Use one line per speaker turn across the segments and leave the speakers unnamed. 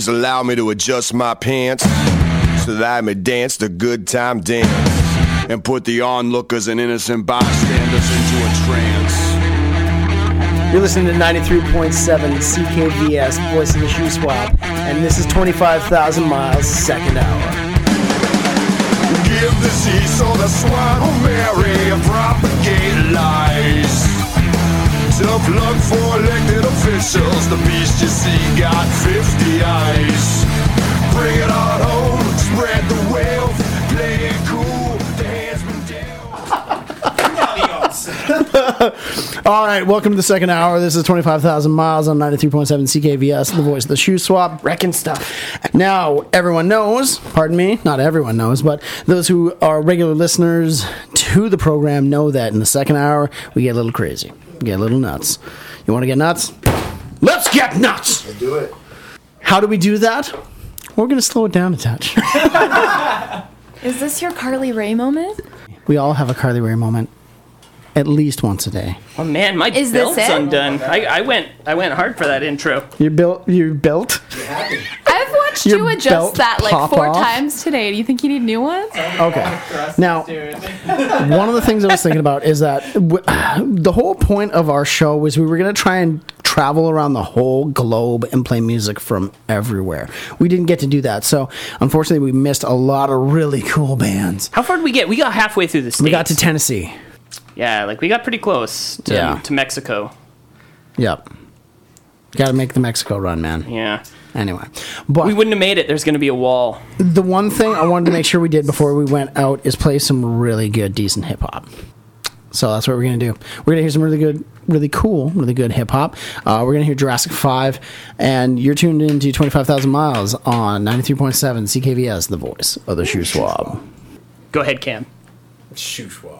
please allow me to adjust my pants so that I may dance the good time dance and put the onlookers and innocent bystanders into a trance.
You're listening to 93.7 CKVS, Voice of the Shuswap, and this is 25,000 miles, second hour.
Give the seas all the swine who marry and propagate lies. Tough er luck for elected officials. The beast you see got 50 eyes. Bring it on home, spread the wealth, play it cool. The hands been.
All right, welcome to the second hour. This is 25,000 miles on 93.7 CKVS, the voice of the Shuswap.
Wrecking stuff.
Now, everyone knows, pardon me, not everyone knows, but those who are regular listeners to the program know that in the second hour, we get a little crazy. We get a little nuts. You want to get nuts? Let's get nuts!
Do it.
How do we do that? We're going to slow it down a touch.
Is this your Carly Ray moment?
we all have a Carly Rae moment at least once a day.
Oh man, my
Is this
belt's
it?
undone. I, I went I went hard for that intro.
You're built. You're built.
I've watched
Your
you
belt
adjust that like
pop
four
off?
times today. Do you think you need new ones?
Okay. Now, one of the things I was thinking about is that w- the whole point of our show was we were going to try and travel around the whole globe and play music from everywhere. We didn't get to do that, so unfortunately, we missed a lot of really cool bands.
How far did we get? We got halfway through the states.
We got to Tennessee.
Yeah, like we got pretty close to,
Yeah.
to Mexico.
Yep. Got to make the Mexico run, man.
Yeah,
Anyway, but
we wouldn't have made it. There's going to be a wall.
the one thing I wanted to make sure we did before we went out is play some really good, decent hip hop. So that's what we're gonna do. We're gonna hear some really good, really cool, really good hip hop. Uh, we're gonna hear Jurassic Five, and you're tuned into Twenty Five Thousand Miles on ninety three point seven CKVS, the voice of the shoe swab.
Go ahead, Cam.
Shuswap.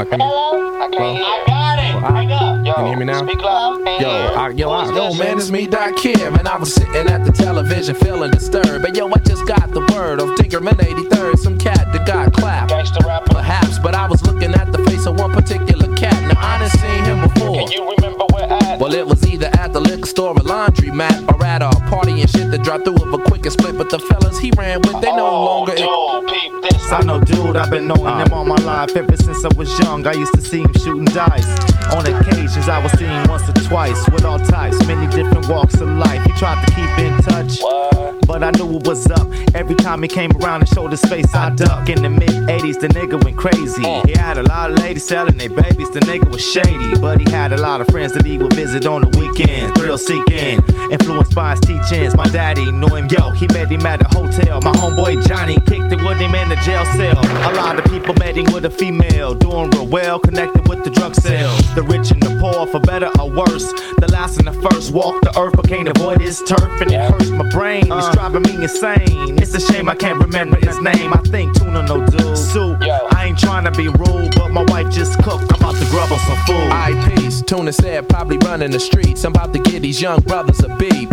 I can,
I can't hear. I got it. Hang up. Yo,
Can you hear me now?
Speak loud.
Yo. I, yo, I, yo, man, it's me, Doc Kim, and I was sitting at the television feeling disturbed. And yo, I just got the word of Tinkerman 83rd, some cat that got clapped.
Gangsta rapper.
Perhaps, but I was looking at the face of one particular cat. Now, I done seen him before.
Can you remember where at?
Well, it was either at the liquor store or laundry mat, or at a party and shit that dropped through of a quick and split. But the fellas he ran with, they no
oh,
longer.
Dude, peep this.
I know dude, I've been knowing him uh. all my life ever since I was young. I used to see him shooting dice. On occasions, I was see him once or twice with all types, many different walks of life. He tried to keep in touch,
What?
but I knew it was up. Every time he came around and showed his face, I duck. In the mid 80s, the nigga went crazy. Uh. He had a lot of ladies selling their babies, the nigga was shady. But he had a lot of friends that he would visit on the weekend. Thrill seeking, influenced by his teachings. My daddy knew him, yo, he met him at a hotel. My homeboy Johnny kicked it with him in the jail cell. A lot of people met him with a female, doing real well, connected with the drug sale. The rich and the poor, for better or worse. The last and the first walk the earth, but can't avoid his turf, and it hurts my brain. It's uh. driving me insane. It's a shame I can't remember his name. I think tuna no dude. Soup. I ain't trying to be rude, but my wife just cooked. I'm about to grub on some food.
I peace. Tuna said, probably running the streets. I'm about to get these young brothers a beat.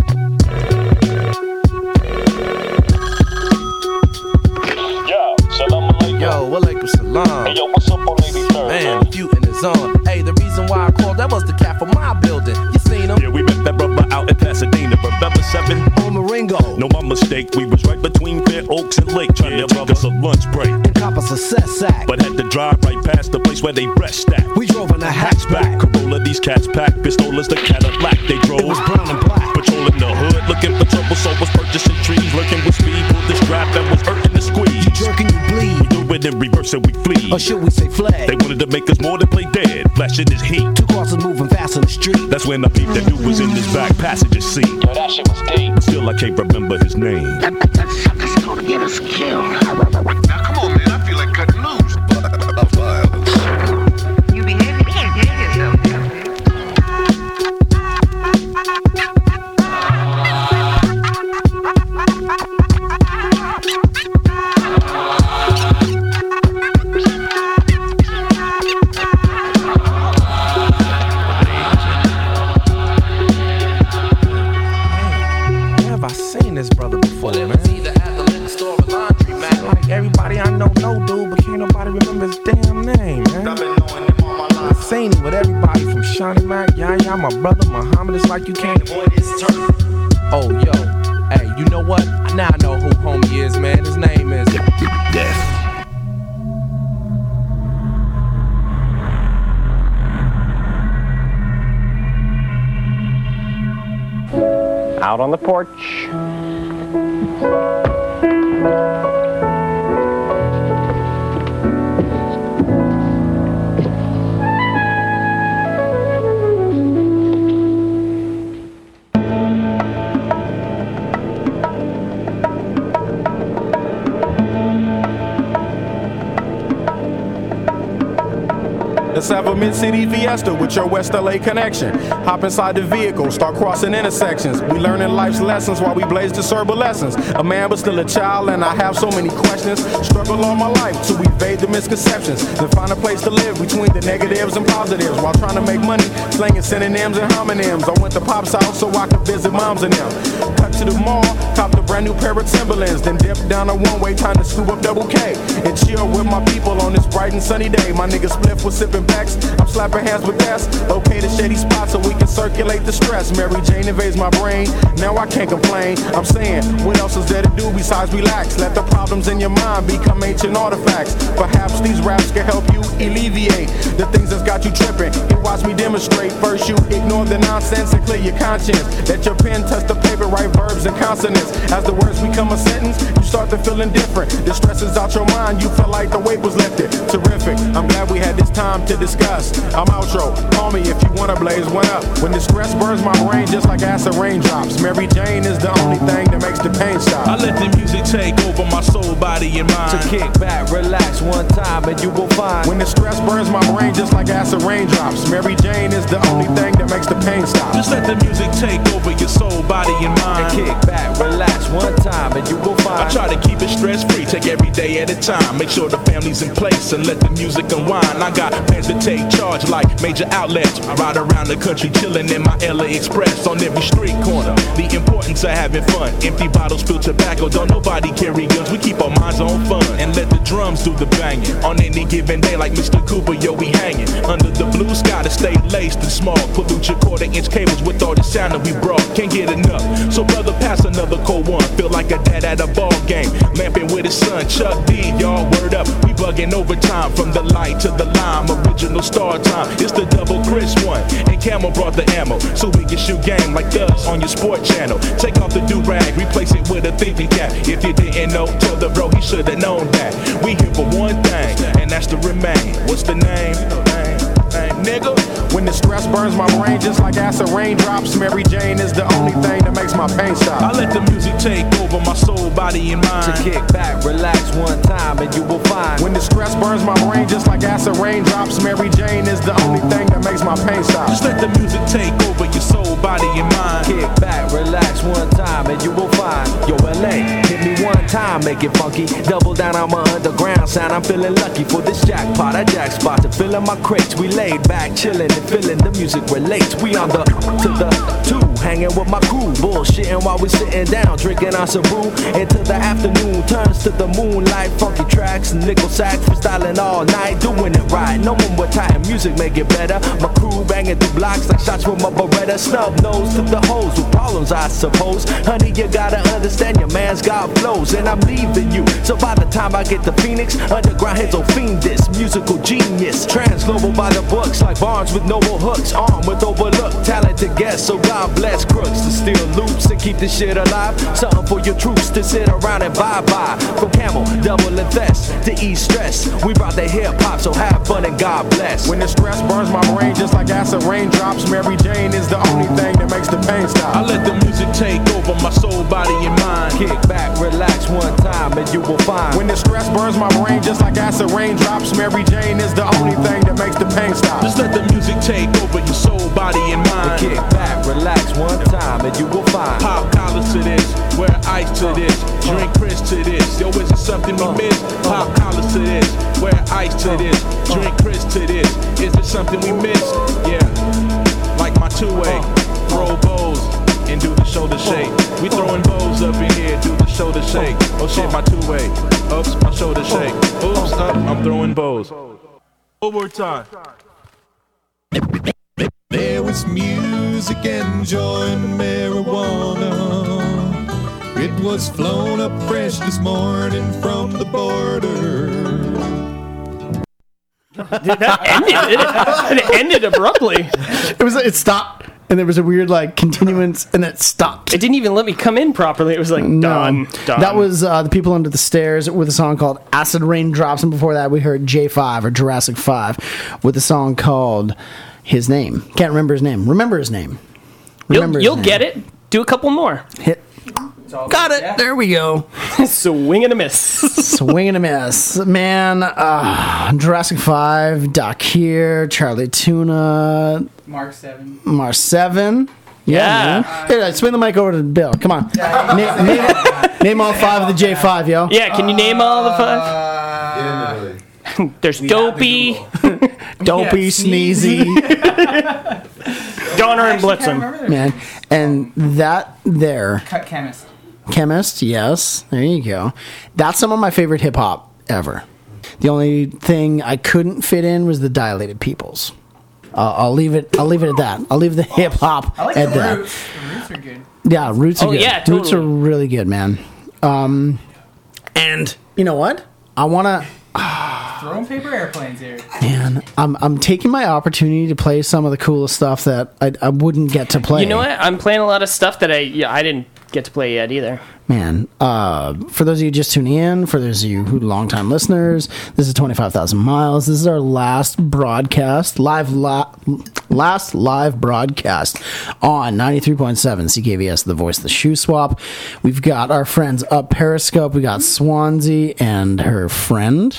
Yo, salam alaikum.
Salam.
Hey, yo, what's up on 83rd?
Man, feuding is on. Hey, the reason why I called that was the cat from my building. You seen him?
Yeah, we met that brother out in Pasadena. Remember seven?
on Marengo.
No, my mistake. We was right between Fair Oaks and Lake, trying to take us a lunch break.
And cop a success sack.
But had to drive right past the place where they rest at.
We drove in a hatchback.
Corolla, these cats pack pistolas, the Cadillac they drove.
It was brown and black.
Patrolling the hood, looking for trouble, so was purchasing trees, lurking with speed, pulled the strap that was hurting the squeeze.
Jerking you bleed.
Do it in reverse and we flee.
Or should we say flag?
They wanted to make us more than play dead, flashing his heat.
Two crosses moving fast in the street.
That's when I peeped that dude was in this back passenger seat.
Yo, that shit was deep.
But still, I can't remember his name.
Now come on, man. I feel like cutting loose.
You behave, you nobody remembers his
damn name, man. I've seen him with everybody from Shawnee Mac, Yaya, my brother Muhammad. It's like you can't. avoid his turf. Oh, yo, hey, you know what? Now I know who homie is, man. His name is Death.
Out on the porch.
Have a mid-city fiesta with your West LA connection. Hop inside the vehicle, start crossing intersections. We learning life's lessons while we blaze the lessons. A man but still a child, and I have so many questions. Struggle all my life to evade the misconceptions. Then find a place to live between the negatives and positives while trying to make money, slinging synonyms and homonyms. I went to Pop's house so I could visit moms and them. Cut to the mall, cop a brand new pair of Timberlands, then dip down a one-way, time to scoop up double K and chill with my people on this bright and sunny day. My nigga Spliff was sipping backs. I'm slapping hands with that's okay to shady spots so we can circulate the stress. Mary Jane invades my brain. Now I can't complain. I'm saying, what else is there to do besides relax? Let the problems in your mind become ancient artifacts. Perhaps these raps can help you alleviate the things that's got you tripping. You watch me demonstrate. First, you ignore the nonsense and clear your conscience. Let your pen touch the paper, write verbs and consonants. As the words become a sentence, you start to feel indifferent. The stress is out your mind. You feel like the weight was lifted. Terrific. I'm glad we had this time to discuss. I'm outro. Call me if you wanna blaze one up. When the stress burns my brain just like acid raindrops. Mary Jane is the only thing that makes the pain stop.
I let the music take over my soul, body, and mind.
To kick back, relax one time, and you will find.
When the stress burns my brain just like acid raindrops. Mary Jane is the only thing that makes the pain stop.
Just let the music take over your soul, body, and mind.
And kick back, relax one time, and you will find.
I try to keep it stress free, take every day at a time. Make sure the family's in place and let the music unwind. I got plans to take charge like major outlets. I ride around the country chilling in my LA Express on every street corner. The importance of having fun. Empty bottles, spill tobacco. Don't nobody carry guns. We keep our minds on fun and let the drums do the banging. On any given day, like Mr. Cooper, yo, we hanging under the blue sky to stay laced and small. Pollute your quarter inch cables with all the sound that we brought. Can't get enough. So brother, pass another cold one. Feel like a dad at a ball game, lamping with his son. Chuck D, y'all word up. We bugging overtime from the light to the lime. Original star time. It's the double Chris one. And Camel brought the ammo. So we can shoot game like us on your sport channel. Take off the do rag, replace it with a thinking cap. If you didn't know, tell the bro he should have known that. We here for one thing, and that's to remain. What's the name? Name, nigga.
When the stress burns my brain just like acid raindrops, Mary Jane is the only thing that makes my pain stop.
I let the music take over my soul, body, and mind.
To kick back, relax one time, and you will find.
When the stress burns my brain just like acid raindrops, Mary Jane is the only thing that makes my pain stop.
Just let the music take over your soul, body, and mind.
Kick back, relax one time, and you will find. Yo, LA, hit me one time, make it funky. Double down on my underground sound. I'm feeling lucky for this jackpot. I jack to fill filling my crates. We laid back, chilling and feeling the music relates. We on the to the two, hanging with my crew, bullshitting while we sitting down, drinking some brew. Into the afternoon turns to the moonlight, funky tracks, nickel sax, freestyling all night, doing it right. No one with tight music make it better. My crew banging through blocks like shots from a Beretta. Snub nose to the hoes with problems, I suppose. Honey, you gotta understand your man's got flows, and I'm leaving you. So by the time I get to Phoenix, underground heads will fiend this musical genius. Trans global by the books like Barnes with noble hooks, armed with overlooked talented guests. So God bless crooks to steal loops and keep this shit alive. Something for your troops to sit around and bye bye. From Camel, double invest to ease stress. We brought the hip hop, so have fun and God bless.
When the stress burns my brain just like acid raindrops, Mary Jane is the only thing that makes the pain stop.
I let the music take over my soul, body, and mind.
Kick back, relax one time, and you will find.
When the stress burns my brain just like acid raindrops, Mary Jane is the only thing that makes the pain stop.
Just let the music take over your soul, body, and mind.
Kick back, relax one time, and you will find.
Pop collars to this, wear ice to this, drink Chris to this. Yo, is it something we miss? Pop collars to this, wear ice to this, drink Chris to this. Is it something we miss? Yeah, like my two-way, throw bows and do the shoulder shake. We throwing bows up in here, do the shoulder shake. Oh shit, my two-way. Oops, my shoulder shake. Oops, up, I'm throwing bows. One more
was music and joy and marijuana. It was flown up fresh this morning from the border.
Dude, that ended. It, it ended abruptly.
It was it stopped, and there was a weird like continuance, and it stopped.
It didn't even let me come in properly. It was like done. done.
That was uh, the people under the stairs with a song called "Acid Rain Drops," and before that we heard J5 or Jurassic Five with a song called "His Name." Can't remember his name. Remember his name. Remember
You'll,
his
you'll
name.
get it. Do a couple more.
Hit. Got it. There we go.
Swing and a miss.
Swing and a miss, man. Uh, Jurassic Five, Doc here, Chali 2na,
Mark 7.
Mar Seven.
Yeah.
man. Here, swing the mic over to Bill. Come on. name, name, name all five of the J five, yo.
Yeah, can you name all the five?
Uh,
There's Dopey,
Dopey, Sneezy,
Donner, and Blitzen.
man. And that there,
Cut chemist.
chemist. Yes, there you go. That's some of my favorite hip hop ever. The only thing I couldn't fit in was the dilated peoples. Uh, I'll leave it. I'll leave it at that. I'll leave the hip hop
like
at
the
that.
roots. The roots are good.
Yeah, roots are
Oh,
good.
yeah,
Roots are really good, man. Um, and you know what? I want to.
Throwing paper airplanes here.
Man, I'm I'm taking my opportunity to play some of the coolest stuff that I, I wouldn't get to play.
You know what? I'm playing a lot of stuff that I yeah, I didn't get to play yet either.
Man, uh, for those of you just tuning in, for those of you who longtime listeners, this is 25,000 miles. This is our last broadcast, live, la- last live broadcast on 93.7 CKVS, the voice of the Shuswap. We've got our friends up Periscope. We got Swansea and her friend,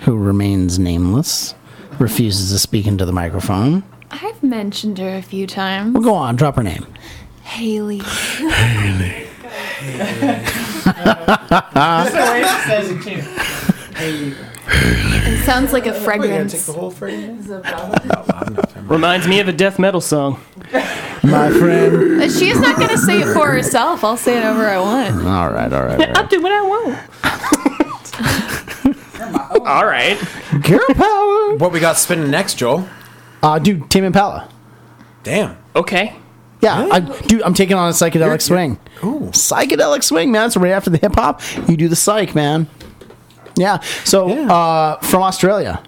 who remains nameless, refuses to speak into the microphone.
I've mentioned her a few times.
Well, go on, drop her name.
Haley.
That's the way it says it too.
It sounds like a fragrance.
Take the whole fragrance?
Reminds me of a death metal song.
My friend.
She's not going to say it for herself. I'll say it over I want.
All right, all right, all right.
I'll do what I want. All right.
Girl power.
What we got spinning next, Joel?
Uh, dude, Tame Impala.
Damn.
Okay.
Yeah, I, dude, I'm taking on a psychedelic swing.
Ooh.
Psychedelic swing, man. So right after the hip hop, you do the psych, man. Yeah. So Uh, from Australia,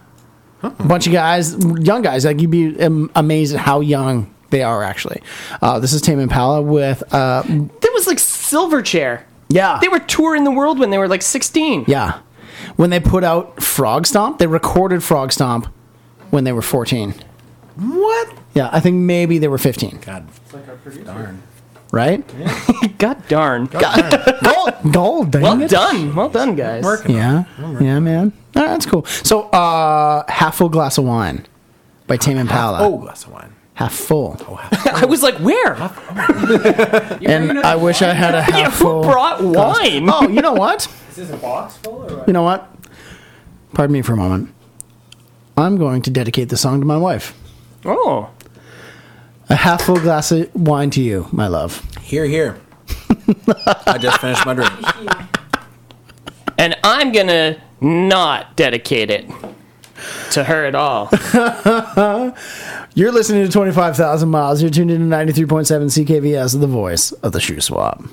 a bunch of guys, young guys. Like you'd be amazed at how young they are. Actually, uh, this is Tame Impala with uh,
There was like Silverchair.
yeah,
They were touring the world when they were like 16.
yeah. When they put out Frogstomp, they recorded Frogstomp when they were 14.
What?
Yeah, I think maybe they were 15.
God. Darn.
Right?
God darn.
gold, gold. Dang
Well
it.
done. Well done, guys.
Yeah, yeah, man. All right, that's cool. So, uh, half full glass of wine by Tame Impala.
Oh, glass of wine.
half full.
I was like, where?
and I wish I had a half
Yeah, who
full.
brought
glass.
wine?
Oh, you know what?
Is this a box full or what?
You know what? Pardon me for a moment. I'm going to dedicate the song to my wife.
Oh.
A half full glass of wine to you, my love.
Here, here. I just finished my drink.
And I'm going to not dedicate it to her at all.
You're listening to 25,000 miles. You're tuned in to 93.7 CKVS, the voice of the
Shuswap.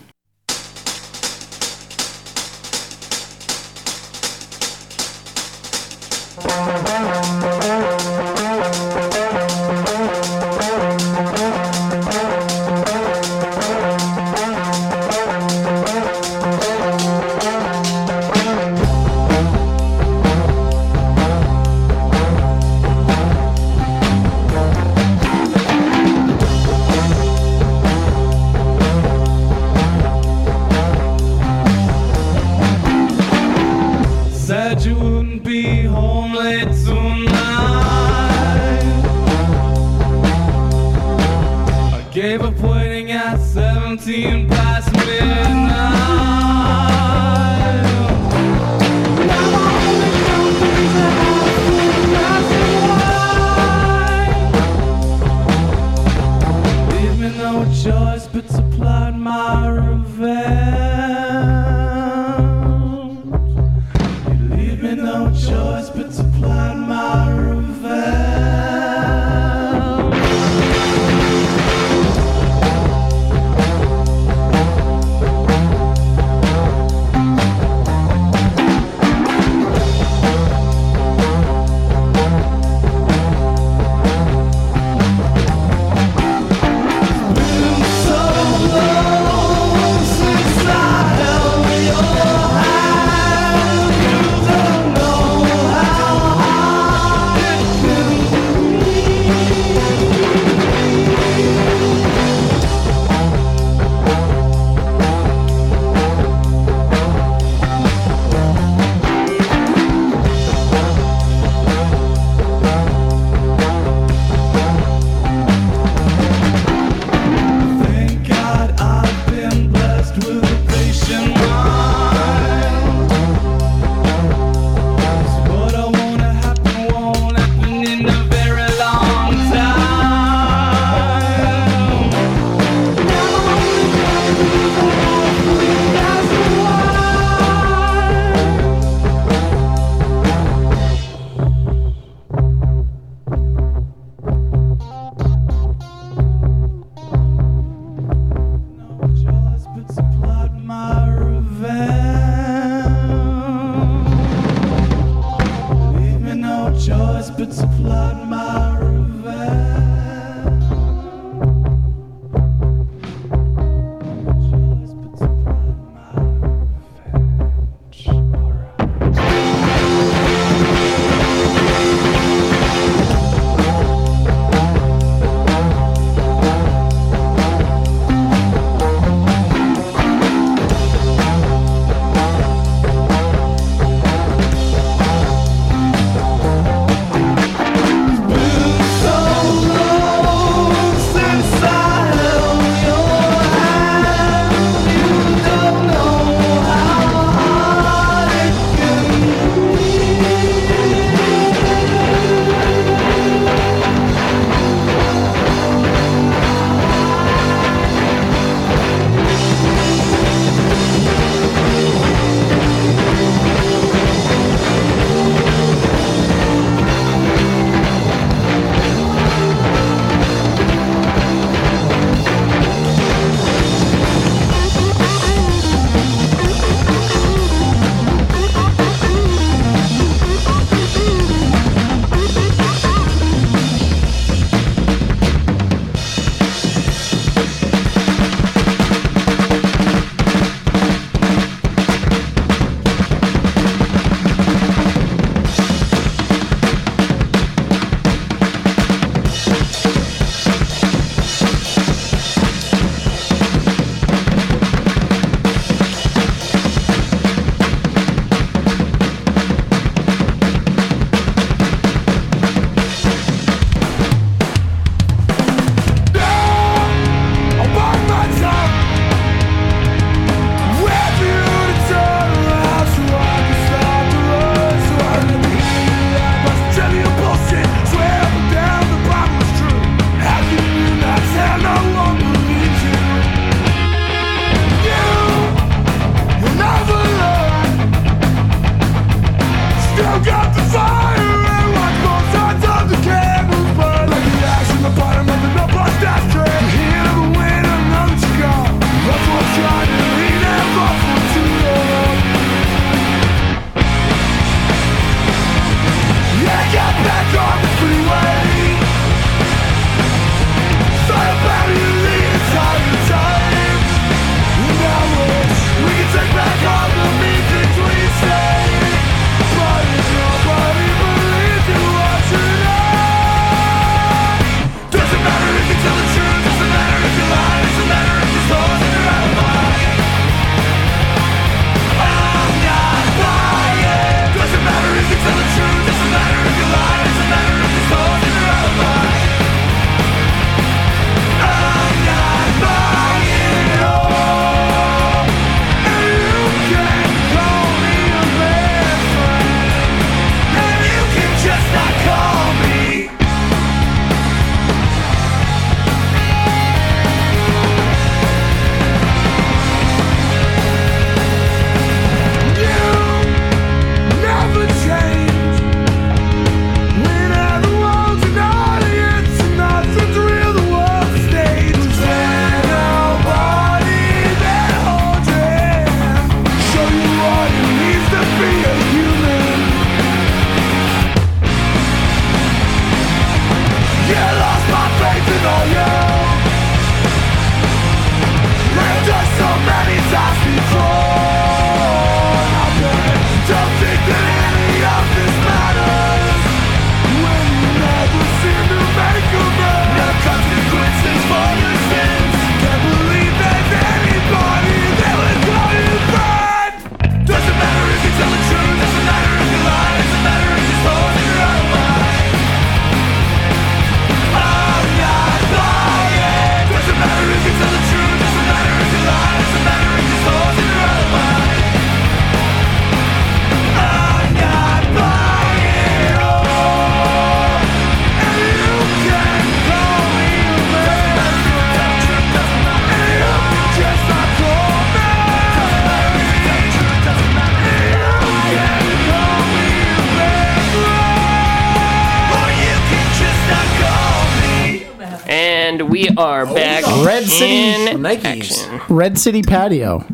Action.
Red City Patio.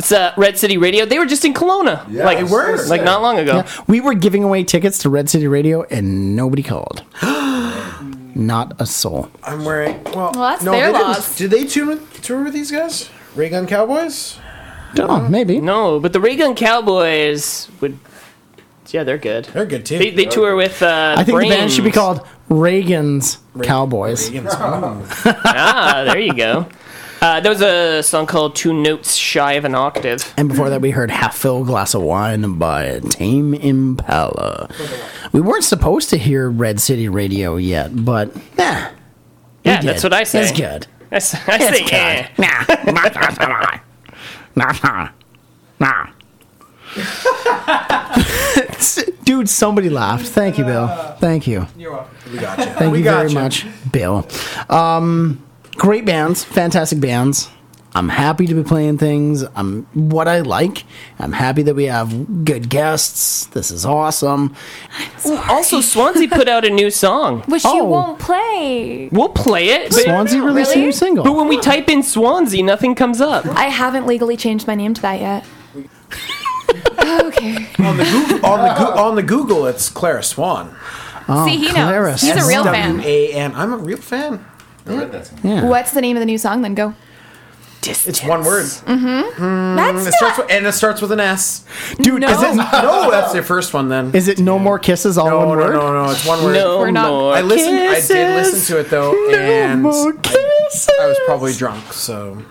It's uh, Red City Radio. They were just in Kelowna.
Yeah,
like,
they were.
Like not long ago.
Yeah, we were giving away tickets to Red City Radio, and nobody called. Not a soul.
I'm wearing. Well,
Well, that's
no,
their
they
loss.
Did they tour with, tour with these guys? Raygun Cowboys?
Don't know, maybe.
No, but the Raygun Cowboys would. Yeah, they're good.
They're good too.
They, they tour with. Uh,
I think the band should be called Reagan's Cowboys.
Reagan's-
ah, there you go. Uh, there was a song called Two Notes Shy of an Octave.
And before that, we heard Half Fill Glass of Wine by Tame Impala. We weren't supposed to hear Red City Radio yet, but nah. we
Yeah,
did.
that's what I say.
It's good.
That's, I
It's
say,
good.
eh.
Nah. Nah. Nah. Dude, somebody laughed. Thank you, Bill. Thank you.
You're welcome.
We got you.
Thank
we
you very
you.
much, Bill. Um, great bands, fantastic bands. I'm happy to be playing things. I'm what I like. I'm happy that we have good guests. This is awesome.
Also, Swansea put out a new song.
Which
Oh.
you won't play.
We'll play it. but-
Swansea released a
Really?
new single.
But when we type in Swansea, nothing comes up.
I haven't legally changed my name to that yet. okay.
On the Google, on the Goo- on the Google, it's Clara Swan.
Oh,
See, he knows.
Clara
He's a real fan.
S-W-A-N. I'm a real fan.
Yeah.
What's the name of the new song then? Go. Distance.
It's one word. Mm-hmm. Hmm.
That's
It starts
not.
with, and it starts with an S.
Dude,
No.
is it
No, that's the first one then.
is it no more kisses all
No,
one
no,
word?
no, no. It's one word.
No
We're not-
more
I listened. I did listen to it though,
No
and
more
I,
kisses.
I was probably drunk. So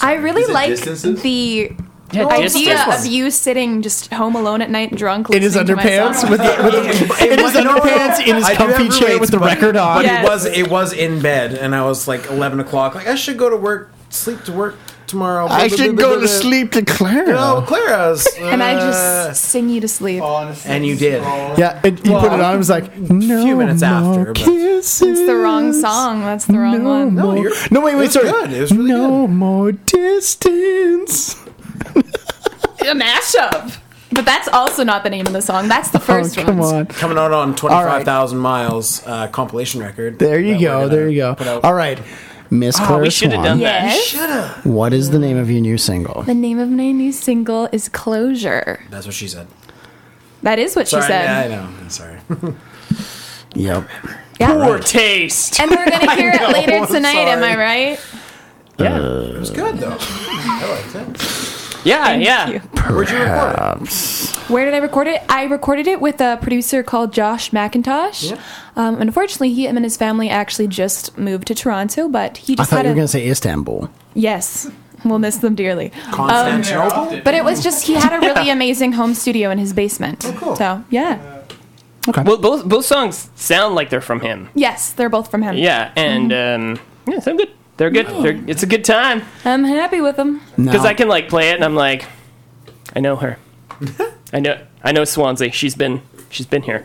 I really
Is it
like
distances?
the
Yeah,
idea
distance.
of you sitting just home alone at night, drunk.
In his
listening
underpants with, the, with the, in his
You know what?
underpants in his
I
comfy chair
roommates,
with the record on.
But
Yes.
it was it was in bed, and I was like eleven o'clock. Like I should go to work, sleep to work tomorrow.
I should go to sleep to Clara.
No, Clara's.
and I
uh,
just sing you to sleep.
Honestly,
And you did.
Yeah, it, you put it on. It was like no
few minutes
more
after, but-
kisses.
It's the wrong song. That's the wrong
No
one.
more.
you're-
no, wait,
it
wait,
was
sorry.
good. It was really
no more distance.
A mashup. But that's also not the name of the song. That's the first
oh, come
one.
on.
Coming out on twenty five thousand miles uh, compilation record.
There you go. There you go. All right, Miss
Oh,
Clara
we should have
Swan.
done that.
Yes.
What is the name of your new single?
The name of my new single is Closure.
That's what she said.
That is what
Sorry,
she said.
yeah, I know. I'm sorry.
Yep.
Yeah.
Poor taste.
And we're gonna hear it later tonight, am I right?
Yeah.
it was good though. I liked it.
Yeah, yeah.
you.
Where'd you record it?
Where did I record it? I recorded it with a producer called Josh McIntosh.
Yeah.
Um, unfortunately, he him and his family actually just moved to Toronto, but he
I
just
thought
had
you
a
were going to say Istanbul.
yes. We'll miss them dearly.
Constantinople.
But it was just he had a really amazing home studio in his basement.
cool.
So yeah, Okay.
Well, both both songs sound like they're from him.
yes, they're both from him.
Yeah, and um, yeah, sound good. They're good. They're, it's a good time
I'm happy with them.
because
Now-
I can like play it and I'm like, I know her. I know. I know Swansea. She's been. She's been here.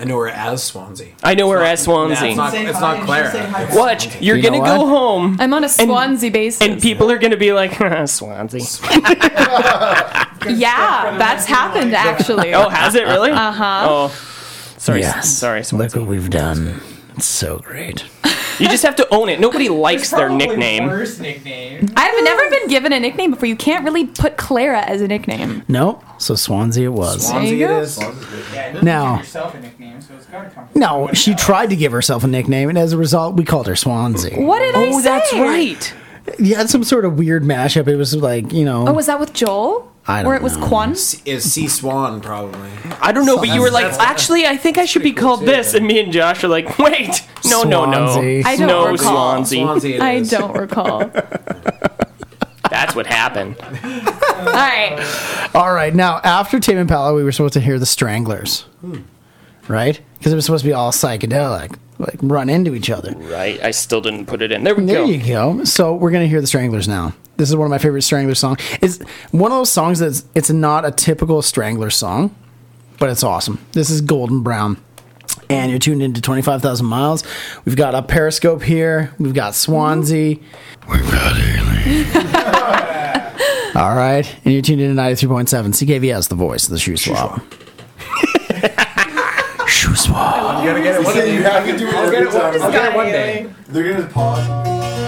I know her as Swansea.
I know her as
Yeah,
Swansea.
it's not,
Say
it's not Clara.
she'll say hi
It's
back.
Watch, you're
You know
gonna go
what?
home,
I'm on a Swansea basis.
and people are gonna be like, Swansea.
yeah, that's happened actually.
Oh, has it really?
Uh huh.
Oh, sorry.
Yes.
Sorry,
Look
Swansea.
what we've done. It's so great.
You just have to own it. Nobody likes their nickname.
Worst nickname.
I've never been given a nickname before. You can't really put Clara as a nickname.
No, so Swansea it was.
Swansea
you
it is.
Yeah,
Now-
give yourself a nickname, so it's gotta come. from
No, she
else.
tried to give herself a nickname, and as a result, we called her Swansea.
What did I say?
Oh, that's right.
You had some sort of weird mashup. It was like, you know.
Oh, was that with Joel?
I don't
Or it was
know.
Quan?
Is C Swan probably?
I don't know, but you were like, actually, I think I should be called
too,
this,
yeah.
and me and Josh are like, wait, no, no, no,
Swansea.
I don't
no,
recall.
Swansea.
Swansea it
I
is.
don't recall.
That's what happened.
All right.
All right, now after Tame Impala, we were supposed to hear the Stranglers, hmm. right? Because it was supposed to be all psychedelic, like run into each other.
Right, I still didn't put it in. There we go.
There
go.
you go. So we're gonna hear the Stranglers now this is one of my favorite Strangler songs. Is one of those songs that's it's not a typical Strangler song, but it's awesome. This is Golden Brown. And you're tuned into 25,000 miles. We've got a Periscope here. We've got Swansea. We've got Haley. All right. And you're tuned into 93.7 CKVS, the voice of the Shuswap. Shuswap.
You gotta get it. One day.
You have to do it.
I'll get it one day.
They're gonna pause.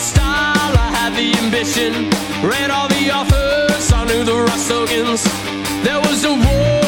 the
style, I had the ambition. Read all the authors, I knew the Rostogans. There was a war,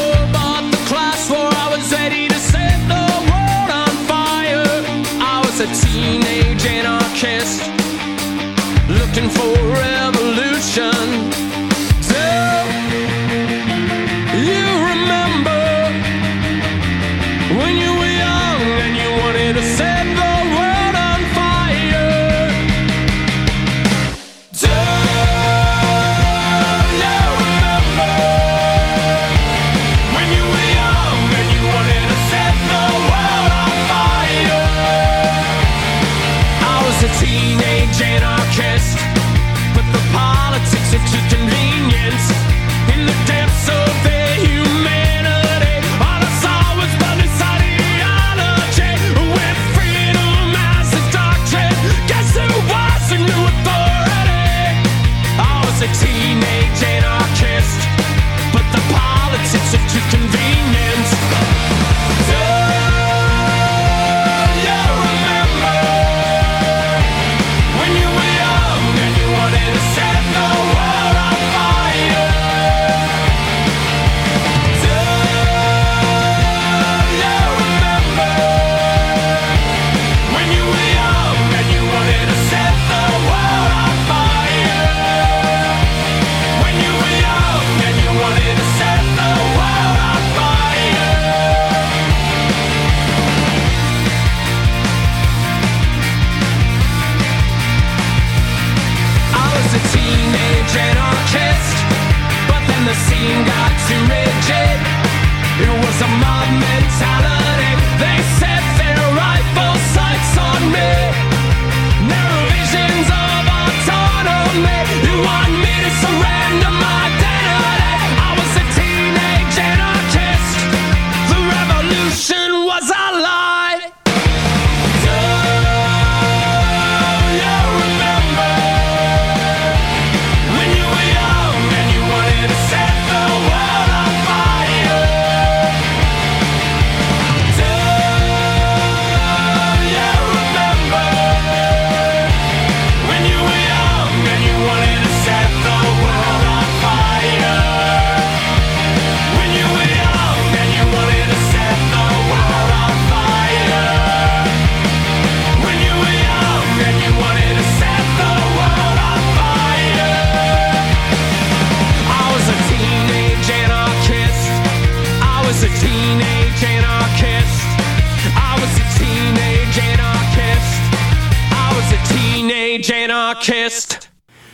It was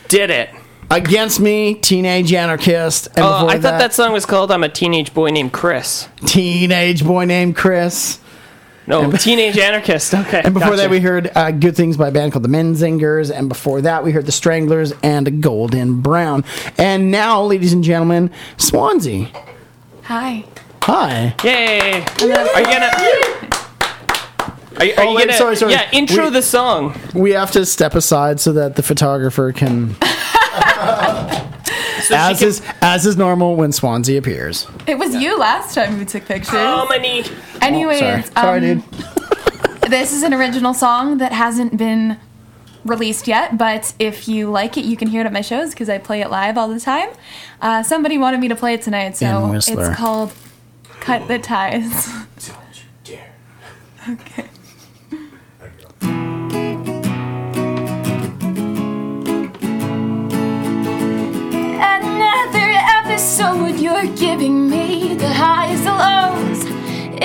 Did it.
Against Me, Teenage Anarchist. And
Oh, I thought that song was called I'm a Teenage Boy Named Chris.
Teenage Boy Named Chris.
No, Teenage Anarchist. Okay.
And before
gotcha.
that, we heard uh, Good Things by a band called the Menzingers. And before that, we heard the Stranglers and Golden Brown. And now, ladies and gentlemen, Swansea.
Hi.
Hi.
Yay! Are you gonna? Are are
Oh,
you
wait,
gonna?
sorry, sorry.
Yeah, intro
We-
the song.
We have to step aside so that the photographer can. as is as is normal when Swansea appears.
It was you last time we took pictures.
Oh, my knee.
Anyways,
Sorry, sorry,
um,
dude.
this is an original song that hasn't been released yet, but if you like it, you can hear it at my shows because I play it live all the time. Uh, somebody wanted me to play it tonight, so it's called "Cut the Ties." okay. Another episode, you're giving me the highs, the lows.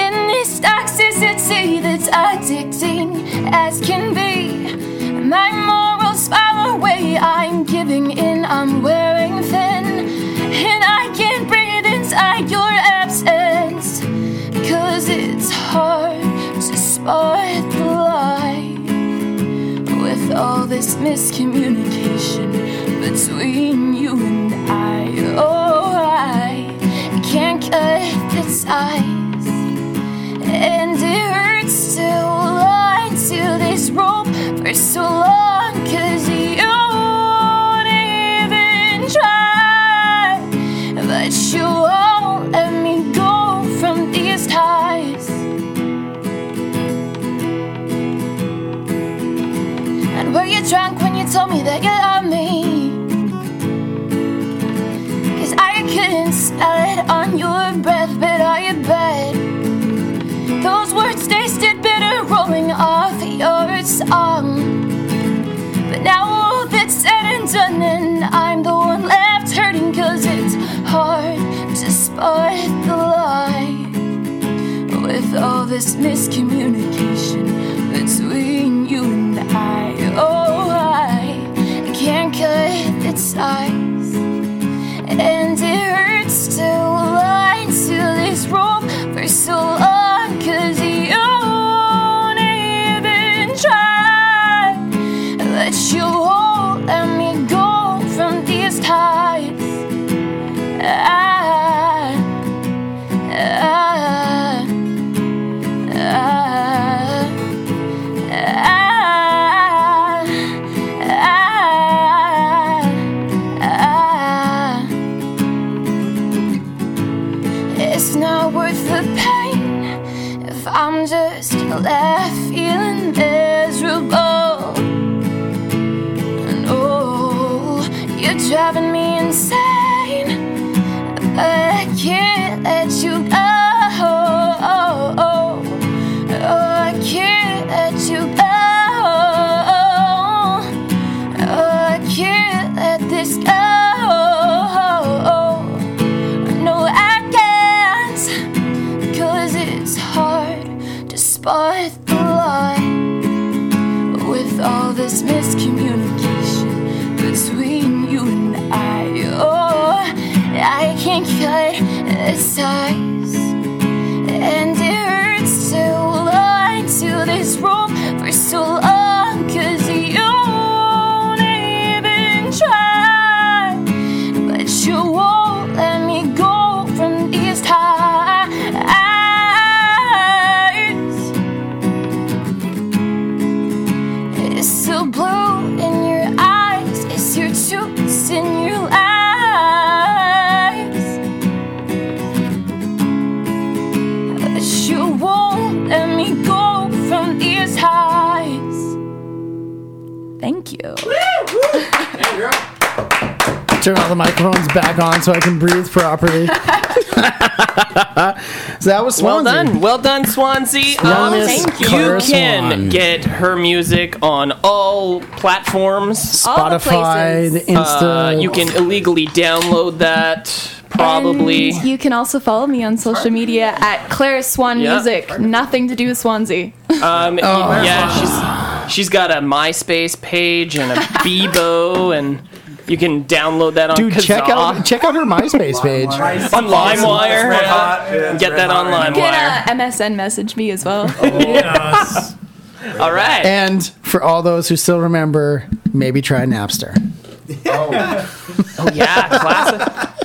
In this toxicity that's addicting as can be. My morals fall away, I'm giving in, I'm wearing thin. And I can't breathe inside your absence. Cause it's hard to spot the light with all this miscommunication between you and I. Oh, I can't cut the ties, and it hurts to lie to this rope for so long. Cause you drunk when you told me that you love me. Cause I couldn't it on your breath, but I bet those words tasted bitter rolling off your tongue. But now all that's said and done, and I'm the one left hurting, cause it's hard to spot the lie with all this miscommunication.
Turn all the microphones back on so I can breathe properly. so that was
Well done, well done, Swansea.
Well,
Um,
Miss
you
Clara
can
Swan.
get her music on all platforms,
Spotify, the Insta.
Uh, you can illegally download that. Probably.
And you can also follow me on social media at Claire Swan
Yeah.
Music. Nothing to do with Swansea.
Um,
Oh.
yeah, she's she's got a MySpace page and a Bebo, and you can download that on
Dude, check out check out her MySpace page.
on LimeWire.
Red hot. Yeah,
Get
red
that
hot
on
right
You
LimeWire.
can uh, MSN message me as well.
Yes.
All right.
And for all those who still remember, maybe try Napster.
Oh yeah, classic.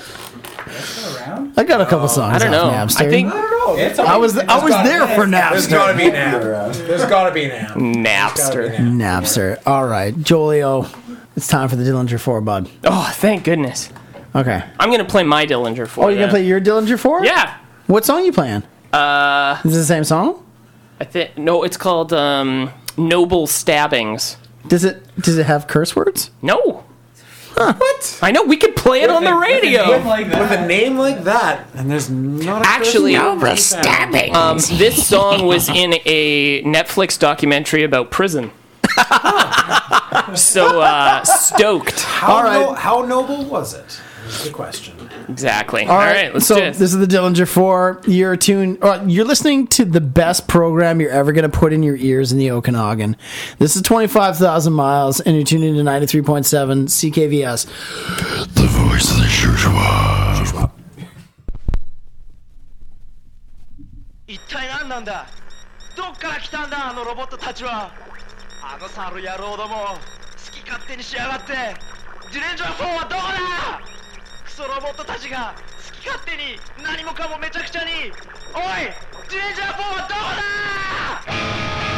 I got a couple songs.
I don't
off
know.
Napster.
I think I don't know.
It's
I was I was there for Napster.
There's gotta
Napster.
be now. There's gotta be now.
Napster.
Napster. All right, Jolio, it's time for the Dillinger Four, bud.
Oh, thank goodness.
Okay.
I'm gonna play my Dillinger Four.
Oh, you're gonna play your Dillinger Four?
Yeah.
What song you playing?
Uh,
Is it the same song?
I think no. It's called um, Noble Stabbings.
Does it does it have curse words?
No. What? I know we could play it on the radio.
With a name like that, and there's not a
Actually,
person-
um, this song was in a Netflix documentary about prison. so uh, stoked.
How, All right. no, how noble was it? Is the question.
Exactly.
All right,
let's
so
do this.
this is the Dillinger Four. You're tuned. Uh, you're listening to the best program you're ever going to put in your ears in the Okanagan. This is twenty five thousand miles, and you're tuning into ninety three point seven CKVS. The voice of the Shuswap.
勝手にしやがってディレンジャー4はどこだ？クソロボットたちが好き勝手に何もかもめちゃくちゃに。おいディレンジャー4はどこだ？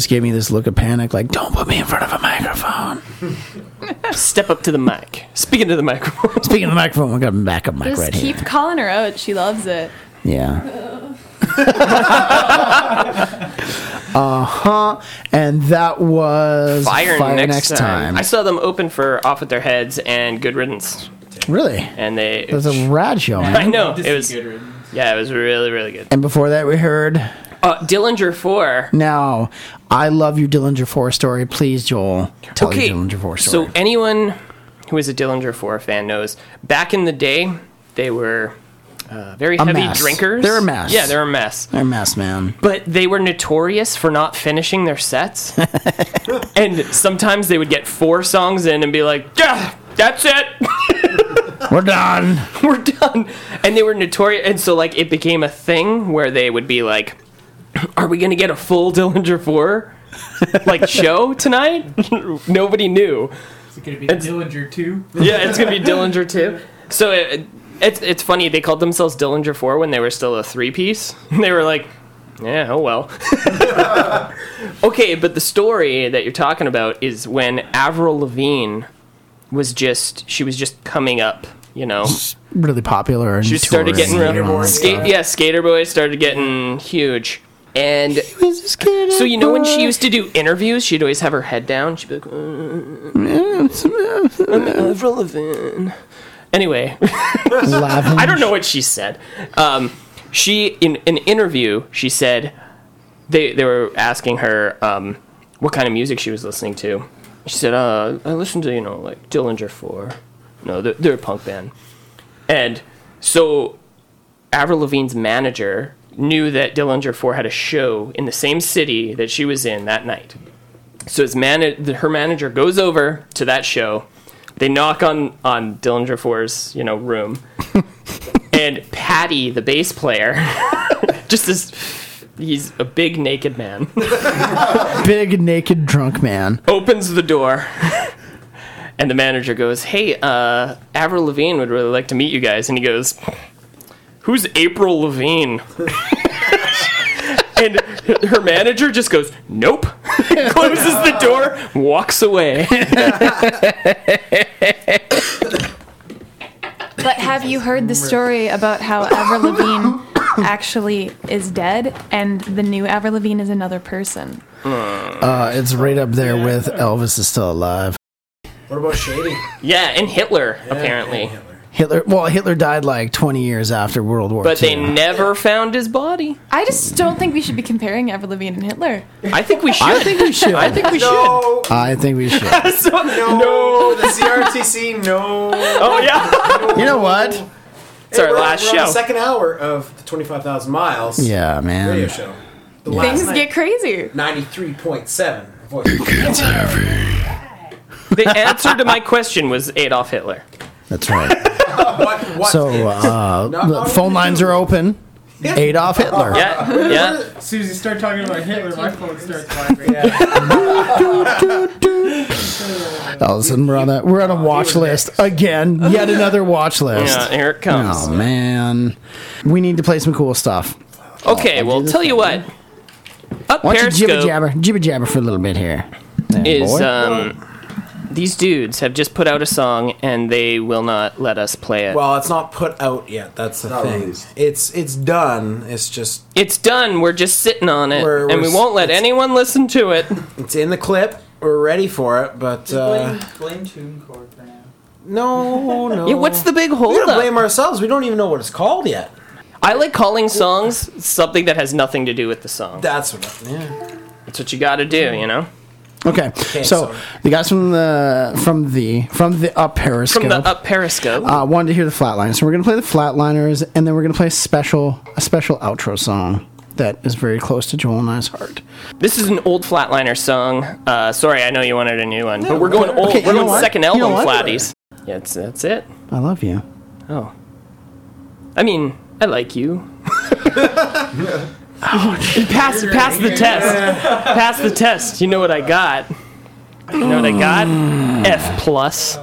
Just gave me this look of panic, like, "Don't put me in front of a microphone."
Step up to the mic. Speaking to the microphone.
Speaking of the microphone, we got a backup mic
Just
right
keep
here.
calling her out. She loves it.
Yeah. uh huh. And that was
Fire, next, time. I saw them open for Off with Their Heads and Good Riddance.
Really?
And they.
It was a rad show. Man.
I know. It was. Yeah, it was really, really good.
And before that, we heard.
Uh, Dillinger 4.
Now, I love your Dillinger Four story. Please, Joel, tell
okay.
your Dillinger Four story.
So, anyone who is a Dillinger 4 fan knows back in the day, they were uh, very
A
heavy
mess.
drinkers.
They're a mess.
Yeah, they're a mess.
They're a mess, man.
But they were notorious for not finishing their sets. and sometimes they would get four songs in and be like, yeah, that's it.
We're done.
We're done. And they were notorious. And so, like, it became a thing where they would be like, are we going to get a full Dillinger 4 like show tonight? Nobody knew.
Is it going to be Dillinger 2?
Yeah, it's going to be Dillinger 2. So it, it's it's funny they called themselves Dillinger 4 when they were still a three piece. They were like, yeah, oh well. okay, but the story that you're talking about is when Avril Lavigne was just she was just coming up, you know.
Really popular. And
She started getting
touring
real. Skate, yeah, Skater Boy started getting huge. And so you know when she used to do interviews, she'd always have her head down. She'd be like, "Uh, "I'm Lavigne." Anyway, I don't know what she said. Um, she in an interview, she said they they were asking her um, what kind of music she was listening to. She said, uh, "I listen to you know like Dillinger Four. No, they're, they're a punk band." And so Avril Lavigne's manager knew that Dillinger 4 had a show in the same city that she was in that night. So his man- her manager goes over to that show. They knock on, on Dillinger 4's, you know, room. and Patty, the bass player, just this he's a big naked man.
Big naked drunk man.
opens the door and the manager goes hey uh avril lavigne would really like to meet you guys and he goes who's april Levine? and her manager just goes nope closes the door walks away
But have you heard the story about how Avril Lavigne actually is dead and the new Avril Lavigne is another person?
Uh, it's right up there with Elvis is still alive.
What about Shady?
yeah and hitler apparently
Hitler. Well, Hitler died like 20 years after World War
but
II.
they never found his body
I just don't think we should be comparing Avril Lavigne and Hitler.
i think we should
I think we should.
i think we
No,
I think we should.
should
no, no, the CRTC, no.
oh yeah
You know what?
it's our
we're-
last
we're on
show
the second hour of the 25,000 Miles
Yeah, man.
radio
man.
show. The
Yeah.
Things
night,
get crazy.
93.7. Voice.
the answer to my question was adolf hitler
That's right.
what, what?
So uh, the phone lines are open. Adolf Hitler.
yeah yeah
As soon as you start talking about Hitler, my phone starts vibrating.
All of a sudden, we're on that. We're on a watch list again. Yet another watch list.
yeah here it comes
Oh man, we need to play some cool stuff.
Okay, well, tell you what. Up
Why don't you jibber jabber, jibber jabber for a little bit here? There,
is
boy.
um, these dudes have just put out a song and they will not let us play it.
Well, it's not put out yet. That's the
Not
thing.
released.
It's it's done. It's just
it's done. We're just sitting on it,
We're-
and
we're
we won't let anyone listen to it.
it's in the clip. We're ready for it, but uh,
blame, blame TuneCore for now.
no, no.
Yeah, what's the big
We
hold
gotta
up?
blame ourselves. We don't even know what it's called yet.
I like calling songs something that has nothing to do with the song.
That's what. Yeah.
That's what you got to do, you know.
Okay. So
so-
the guys from the from the from the up Periscope
From the up Periscope.
uh, wanted to hear the Flatliners. So we're gonna play the Flatliners, and then we're gonna play a special a special outro song that is very close to Joel and I's heart.
This is an old Flatliner song. Uh, sorry, I know you wanted a new one, but we're going old.
Okay,
we're going
what?
second
You
album
know?
Flatties. Yeah, that's that's it.
I love you.
Oh. I mean, I like you. Oh, pass pass the test. Pass the test. You know what I got. You know what I got? F plus.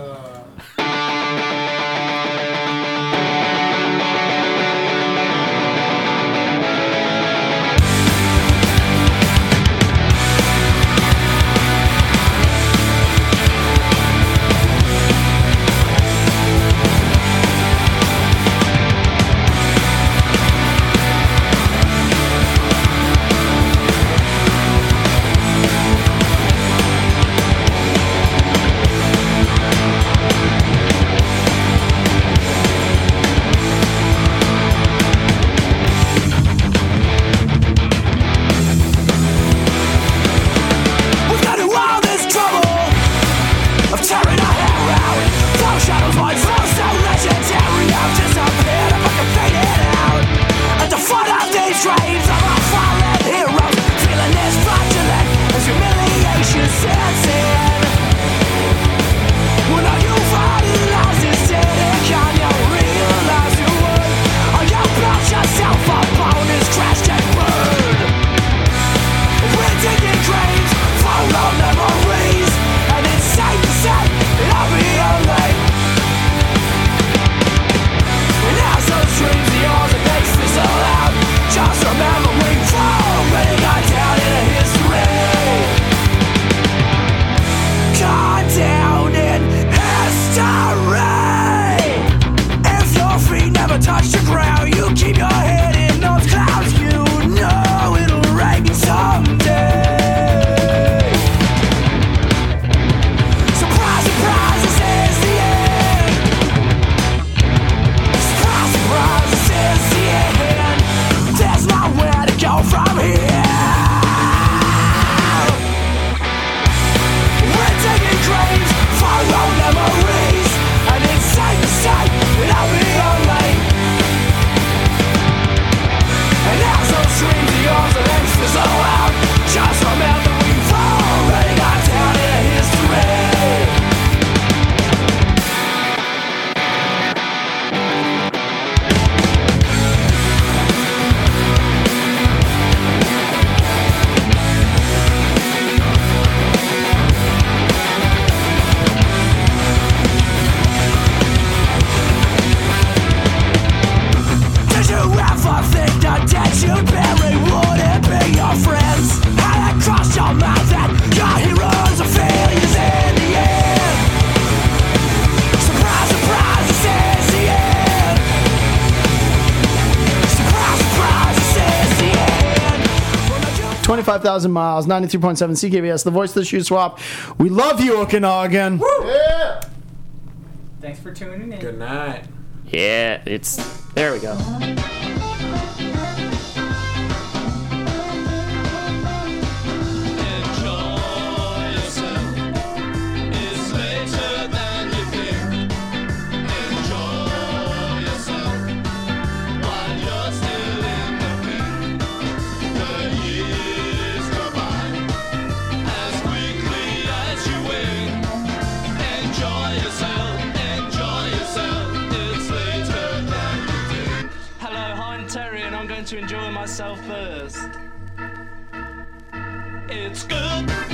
25,000 miles, 93.7 CKVS, the voice of the Shuswap. We love you, Okanagan.
Yeah. Thanks for tuning in.
Good night.
Yeah, it's there. We go.
Myself first. It's good